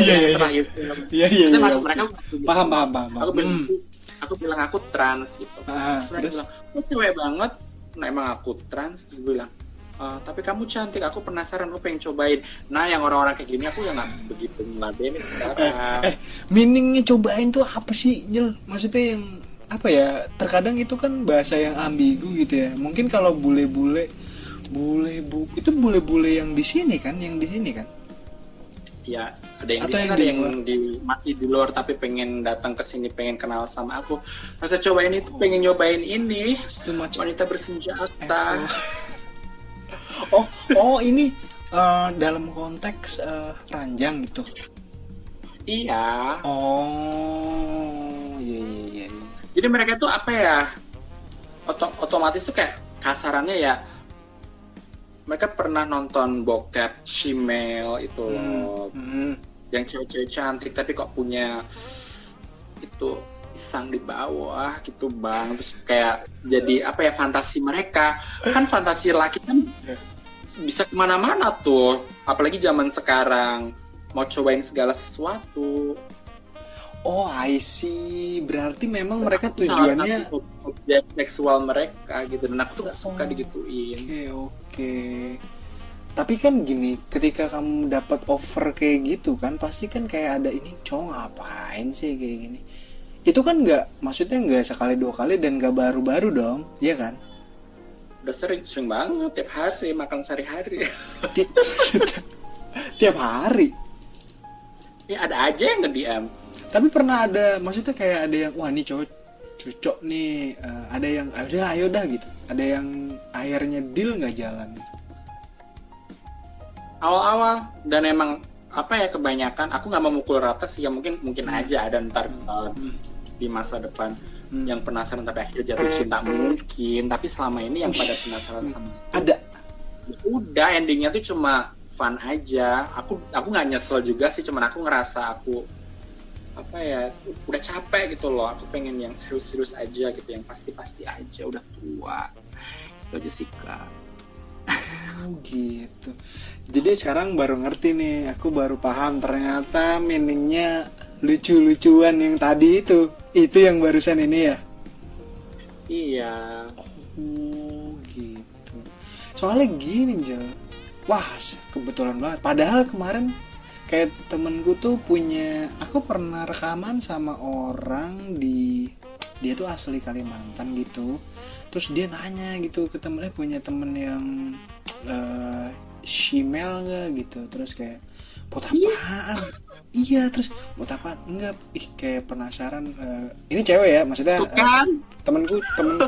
B: Iya, iya, iya. Iya iya iya.
C: maksud mereka
B: Paham paham paham.
C: Aku bilang
B: Hmm.
C: aku bilang aku trans gitu.
B: Ah,
C: Terus mereka
B: terus
C: bilang, "Kok cewek banget?" Nah, emang aku trans. Gue bilang, "Eh, tapi kamu cantik, aku penasaran, aku pengen cobain. Nah, yang orang-orang kayak gini aku yang nggak begitu ngeladenin
B: eh,
C: sekarang.
B: eh meaningnya cobain tuh apa sih Jel maksudnya yang apa ya terkadang itu kan bahasa yang ambigu gitu ya. Mungkin kalau bule-bule bule bu itu bule-bule yang di sini kan yang di sini kan?
C: Ya, ada yang
B: Atau
C: di
B: yang
C: sini,
B: di
C: ada yang di masih di luar tapi pengen datang ke sini, pengen kenal sama aku. Masa cobain itu pengen nyobain ini.
B: It's too much
C: wanita bersenjata.
B: oh oh ini eh, dalam konteks eh, ranjang gitu?
C: Iya.
B: oh
C: Jadi mereka tuh apa ya? Oto- otomatis tuh kayak kasarannya ya mereka pernah nonton bokep Shemale itu loh.
B: Hmm, hmm.
C: yang cewek-cewek cantik tapi kok punya itu pisang di bawah gitu bang terus kayak jadi apa ya fantasi mereka kan fantasi laki kan
B: Ya.
C: bisa ke mana-mana tuh apalagi zaman sekarang mau cobain segala sesuatu
B: oh I see berarti memang mereka tujuannya
C: objek seksual mereka gitu dan aku tuh gak suka
B: Oh.
C: digituin
B: Oke oke. Tapi kan gini, ketika kamu dapat offer kayak gitu kan, pasti kan kayak ada ini cowok ngapain sih kayak gini. Itu kan nggak, maksudnya nggak sekali dua kali dan nggak baru-baru dong, iya kan?
C: udah sering sering banget tiap hari makan sehari-hari
B: Ti- Tiap hari.
C: ya ada aja yang nge-DM
B: Tapi pernah ada, maksudnya kayak ada yang, wah ini cowok cocok nih, eh, ada yang, udah ayo dah gitu. Ada yang akhirnya deal nggak jalan.
C: awal-awal dan emang apa ya kebanyakan aku nggak mau mukul rata sih ya mungkin mungkin aja ada ntar uh,
B: Hmm.
C: di masa depan hmm. yang penasaran tapi akhirnya jatuh cinta mungkin tapi selama ini yang pada penasaran sama
B: ada
C: udah endingnya tuh cuma fun aja aku aku nggak nyesel juga sih cuman aku ngerasa aku apa ya udah capek gitu loh. Aku pengen yang serius-serius aja gitu yang pasti-pasti aja. Udah tua. Itu kak.
B: Oh gitu. Jadi sekarang baru ngerti nih aku baru paham ternyata meaningnya lucu-lucuan yang tadi itu. Itu yang barusan ini ya?
C: Iya.
B: Oh gitu. Soalnya gini Jel. Wah kebetulan banget. Padahal kemarin kayak temenku tuh punya aku pernah rekaman sama orang di dia tuh asli Kalimantan gitu. Terus dia nanya gitu ke temennya punya temen yang uh, shemale gak gitu. Terus kayak buat apaan? Iya terus buat apa enggak ih kayak penasaran uh, ini cewek ya maksudnya uh, temenku temen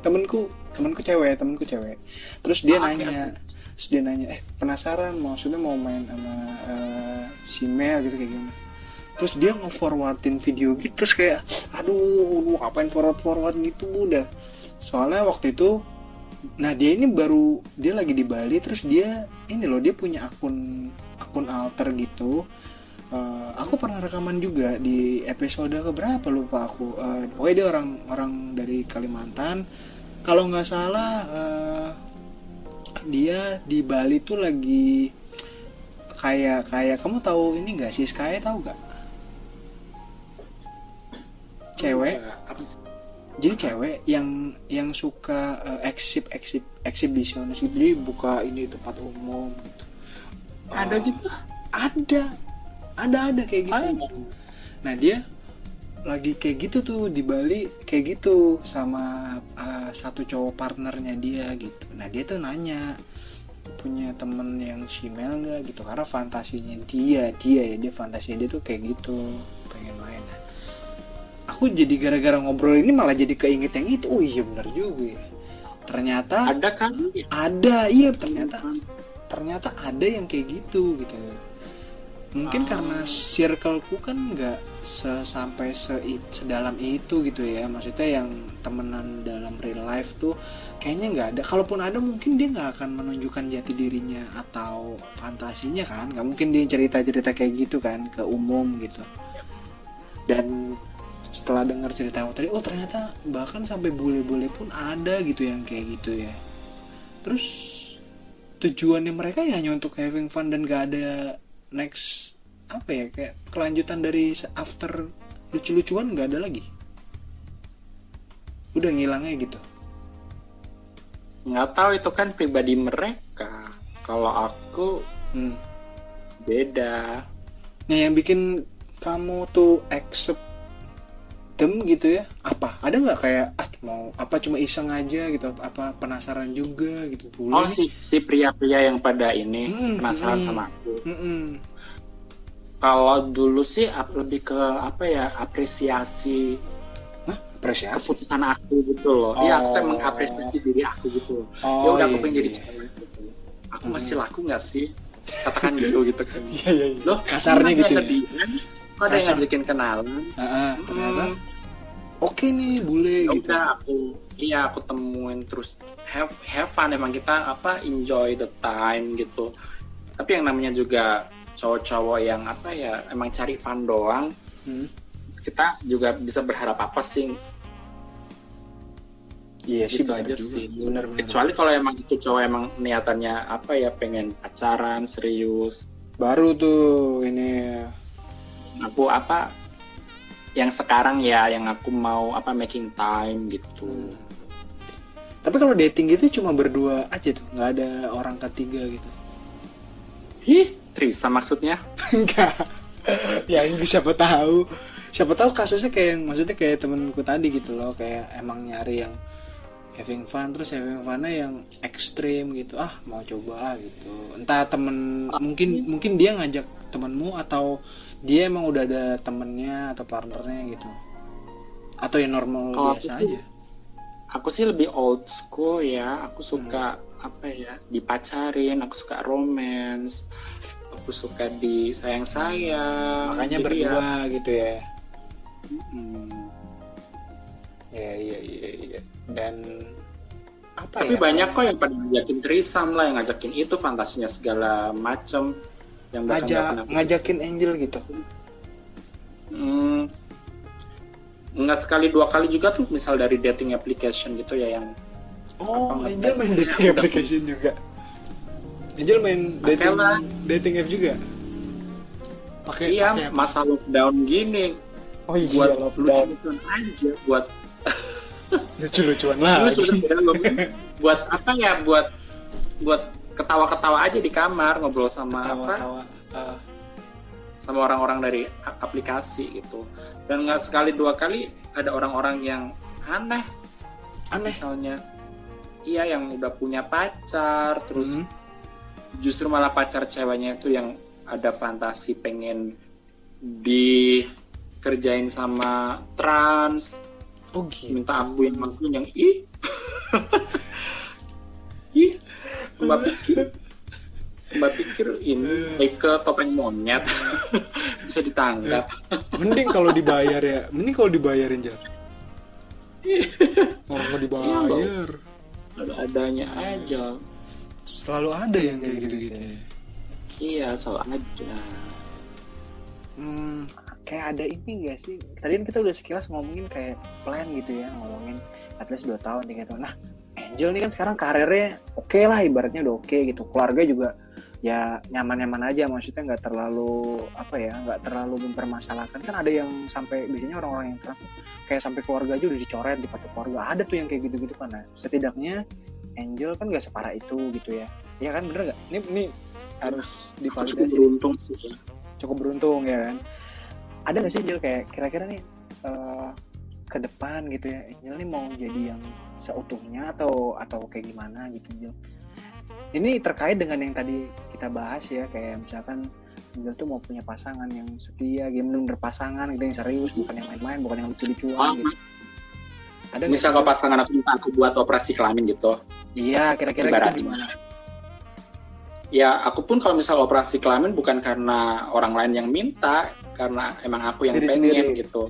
B: temenku temenku cewek temenku cewek. Terus dia ah, nanya terus dia nanya eh penasaran maksudnya mau main sama uh, si Mel gitu kayak gimana terus dia nge-forwardin video gitu terus kayak aduh ngapain forward forward gitu udah. Soalnya waktu itu nah dia ini baru dia lagi di Bali terus dia ini loh dia punya akun akun alter gitu. Uh, aku pernah rekaman juga di episode keberapa lupa aku. Uh, pokoknya dia orang orang dari Kalimantan. Kalau nggak salah uh, dia di Bali tuh lagi kayak kayak kamu tahu ini nggak sih? Sky tahu nggak? Cewek. Jadi cewek yang yang suka uh, eksib eksib eksibisionis gitu jadi buka ini tempat umum gitu.
C: Ada uh, gitu?
B: ada. Ada ada kayak gitu. Nah dia lagi kayak gitu tuh di Bali kayak gitu sama uh, satu cowok partnernya dia gitu. Nah dia tuh nanya punya temen yang simel nggak? Gitu karena fantasinya dia dia ya dia fantasinya dia tuh kayak gitu pengen main. Nah, aku jadi gara-gara ngobrol ini malah jadi keinget yang itu. Oh iya benar juga ya. Ternyata
C: ada kan?
B: Ada iya ternyata ternyata ada yang kayak gitu gitu. Mungkin ah. karena circleku kan nggak sampai se sedalam itu gitu ya. Maksudnya yang temenan dalam real life tuh kayaknya nggak ada. Kalaupun ada mungkin dia nggak akan menunjukkan jati dirinya atau fantasinya kan. Nggak mungkin dia cerita cerita kayak gitu kan ke umum gitu. Dan setelah dengar cerita aku tadi oh ternyata bahkan sampai bule-bule pun ada gitu yang kayak gitu ya. Terus tujuannya mereka ya hanya untuk having fun dan gak ada next apa ya kayak kelanjutan dari after lucu-lucuan nggak ada lagi. Udah ngilangnya gitu.
C: Nggak tahu itu kan pribadi mereka. Kalau aku hmm. beda.
B: Nah yang bikin kamu tuh accept them gitu ya apa? Ada nggak kayak ah mau apa cuma iseng aja gitu? Apa penasaran juga gitu?
C: Boleh oh si si pria-pria yang pada ini hmm, penasaran hmm, sama aku. Hmm, hmm kalau dulu sih lebih ke apa ya apresiasi
B: Hah? apresiasi
C: keputusan aku gitu loh iya oh. aku emang apresiasi diri aku gitu oh, ya udah aku iya, pengen jadi iya. cewek gitu. aku hmm. masih laku nggak sih katakan gitu gitu kan
B: iya, iya, iya. loh kasarnya gitu ya
C: kok ada yang ngajakin kenalan uh, uh,
B: ternyata hmm. oke okay nih bule
C: ya
B: gitu
C: udah aku iya aku temuin terus have have fun emang kita apa enjoy the time gitu tapi yang namanya juga cowok-cowok yang apa ya emang cari fun doang hmm. kita juga bisa berharap apa sih
B: Iya
C: gitu
B: sih
C: aja juga. sih.
B: Bener, bener.
C: Kecuali kalau emang itu cowok emang niatannya apa ya pengen pacaran serius.
B: Baru tuh ini
C: aku apa yang sekarang ya yang aku mau apa making time gitu. Hmm.
B: Tapi kalau dating gitu cuma berdua aja tuh, nggak ada orang ketiga gitu.
C: Ih, Trisa maksudnya?
B: Enggak. ya ini siapa tahu. Siapa tahu kasusnya kayak yang maksudnya kayak temenku tadi gitu loh, kayak emang nyari yang having fun terus having funnya yang ekstrim gitu. Ah mau coba gitu. Entah temen mungkin mungkin dia ngajak temenmu atau dia emang udah ada temennya atau partnernya gitu. Atau yang normal biasa
C: aku
B: aja.
C: aku sih lebih old school ya. Aku suka hmm. apa ya dipacarin. Aku suka romance aku suka di sayang sayang
B: makanya berdua ya. gitu ya
C: hmm.
B: Iya iya iya iya. Dan apa
C: Tapi
B: ya?
C: banyak kok yang pada ngajakin trisam lah, yang ngajakin itu fantasinya segala macem. Yang
B: ngajak ngajakin Angel gitu.
C: Hmm, nggak sekali dua kali juga tuh misal dari dating application gitu ya yang
B: Oh,
C: Apa,
B: Angel main dating application juga. Angel main dating
C: lah.
B: dating app juga. Pakai
C: iya
B: apa?
C: masa lockdown gini
B: Oh iya,
C: buat
B: lockdown.
C: lucu-lucuan aja buat
B: Lucu-lucuan
C: lu
B: lagi.
C: sudah tidak ngomong buat apa ya buat buat ketawa-ketawa aja di kamar ngobrol sama apa
B: Tawa-tawa. Ah,
C: sama orang-orang dari aplikasi gitu dan nggak sekali dua kali ada orang-orang yang aneh
B: aneh.
C: misalnya iya yang udah punya pacar terus
B: Hmm.
C: Justru malah pacar ceweknya itu yang ada fantasi pengen dikerjain sama trans
B: Oh gitu.
C: minta aku yang ngelakuin yang ih ih mbak pikir mbak pikir ini ke topeng monyet bisa ditangkap
B: Mending kalau dibayar ya. Mending kalau dibayarin Jel. Oh, mau dibayar.
C: ada adanya aja
B: Selalu ada yang kayak gitu-gitu. ya.
C: iya soal aja
B: Hmm,
A: kayak ada ini gak sih? Tadi kan kita udah sekilas ngomongin kayak plan gitu ya ngomongin at least 2 tahun tiga tahun. Nah Angel nih kan sekarang karirnya oke lah ibaratnya udah oke gitu. Keluarga juga ya nyaman-nyaman aja maksudnya nggak terlalu apa ya nggak terlalu mempermasalahkan. Kan ada yang sampai biasanya orang-orang yang terang kayak sampai keluarga aja udah dicoret di keluarga. Ada tuh yang kayak gitu-gitu kan. Nah setidaknya Angel kan gak separah itu gitu ya. Ya kan bener gak ini, ini harus
C: aku cukup
A: divalidasi.
C: beruntung sih
A: cukup beruntung ya kan? Ada nggak sih Angel kayak kira-kira nih eh, ke depan gitu ya Angel nih mau jadi yang seutuhnya atau atau kayak gimana gitu Angel? Ini terkait dengan yang tadi kita bahas ya kayak misalkan Angel tuh mau punya pasangan yang setia game bener pasangan gitu yang serius bukan yang main-main bukan yang lucu-lucuan gitu ada
C: misal kalau pasangan aku minta aku buat operasi kelamin gitu.
A: Iya kira-kira gitu. gimana?
C: Ya aku pun kalau misal operasi kelamin bukan karena orang lain yang minta karena emang aku yang
A: Diri
C: pengen
A: sendiri.
C: gitu.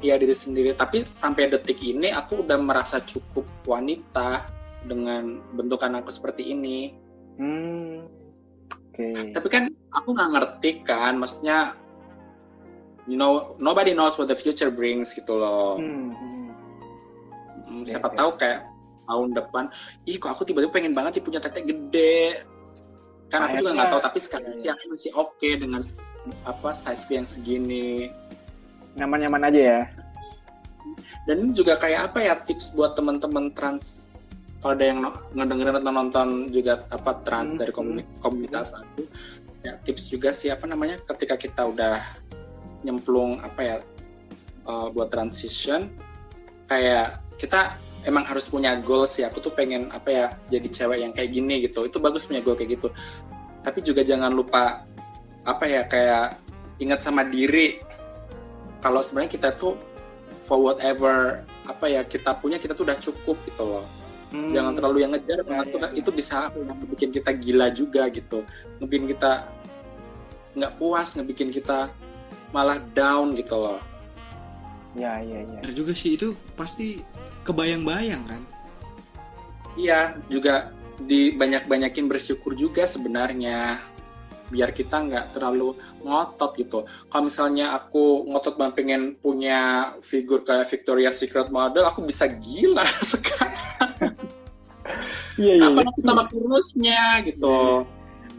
C: Iya diri sendiri. Tapi sampai detik ini aku udah merasa cukup wanita dengan bentukan aku seperti ini.
A: Hmm oke.
C: Tapi kan aku nggak ngerti kan maksudnya you know nobody knows what the future brings gitu loh.
A: Hmm, hmm.
C: Hmm,
A: Oke,
C: siapa
A: oke.
C: tahu kayak tahun depan ih kok aku tiba-tiba pengen banget sih punya tete gede. Kan aku juga nggak tahu tapi sekarang sih aku masih oke dengan s- apa size yang segini.
A: Nyaman-nyaman aja ya?
C: Dan ini juga kayak apa ya tips buat teman-teman trans kalau ada yang ngedengerin atau nonton juga apa trans
A: Hmm,
C: dari komuni- komunitas aku ya tips juga sih apa namanya ketika kita udah nyemplung apa ya uh, buat transition kayak kita emang harus punya goal sih. Aku tuh pengen apa ya jadi cewek yang kayak gini gitu. Itu bagus punya goal kayak gitu. Tapi juga jangan lupa apa ya kayak ingat sama diri. Kalau sebenarnya kita tuh for whatever apa ya kita punya kita tuh udah cukup gitu loh.
A: Hmm.
C: jangan terlalu yang ngejar karena
A: Ya, ya, ya.
C: itu bisa ya, ngebikin kita gila juga gitu. Ngebikin kita nggak puas ngebikin kita malah down gitu loh.
A: Ya ya ya
B: bener juga sih itu pasti kebayang-bayang kan.
C: iya juga di banyak-banyakin bersyukur juga sebenarnya biar kita nggak terlalu ngotot gitu. Kalau misalnya aku ngotot banget pengen punya figur kayak Victoria's Secret model, aku bisa gila sekarang.
A: iya iya
C: Kapan aku tambah kurusnya gitu?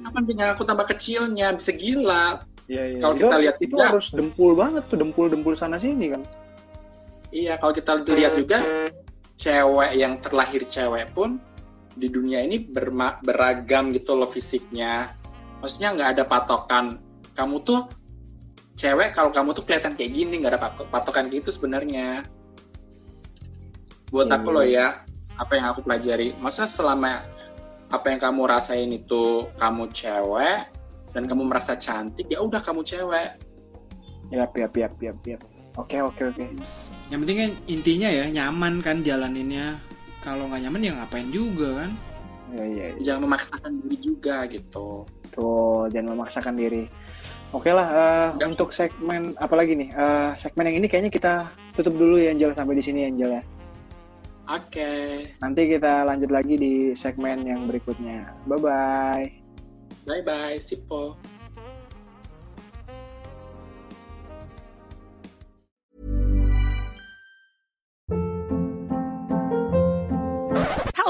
C: Kapan pinggang aku tambah kecilnya? Bisa gila.
A: Iya, iya.
C: Kalau kita lihat
A: itu harus dempul banget tuh dempul-dempul sana sini kan.
C: Iya, kalau kita lihat juga cewek yang terlahir cewek pun di dunia ini berma- beragam gitu loh fisiknya. Maksudnya nggak ada patokan. Kamu tuh cewek kalau kamu tuh kelihatan kayak gini nggak ada patok- patokan gitu sebenarnya. Buat
A: Iya,
C: aku loh ya, apa yang aku pelajari. Maksudnya selama apa yang kamu rasain itu kamu cewek dan kamu merasa cantik, ya udah kamu cewek.
A: Yap, yap, yap, yap, yap. Oke, oke, oke.
B: Yang penting kan intinya ya nyaman kan jalaninnya. Kalau nggak nyaman ya ngapain juga kan.
A: Iya, iya. iya.
C: Jangan memaksakan diri juga gitu.
A: Tuh, jangan memaksakan diri. Oke lah, uh, untuk segmen apa lagi nih? Uh, segmen yang ini kayaknya kita tutup dulu ya Angel sampai di sini Angel ya.
C: Oke. Okay.
A: Nanti kita lanjut lagi di segmen yang berikutnya. Bye bye.
C: Bye bye, Sipo.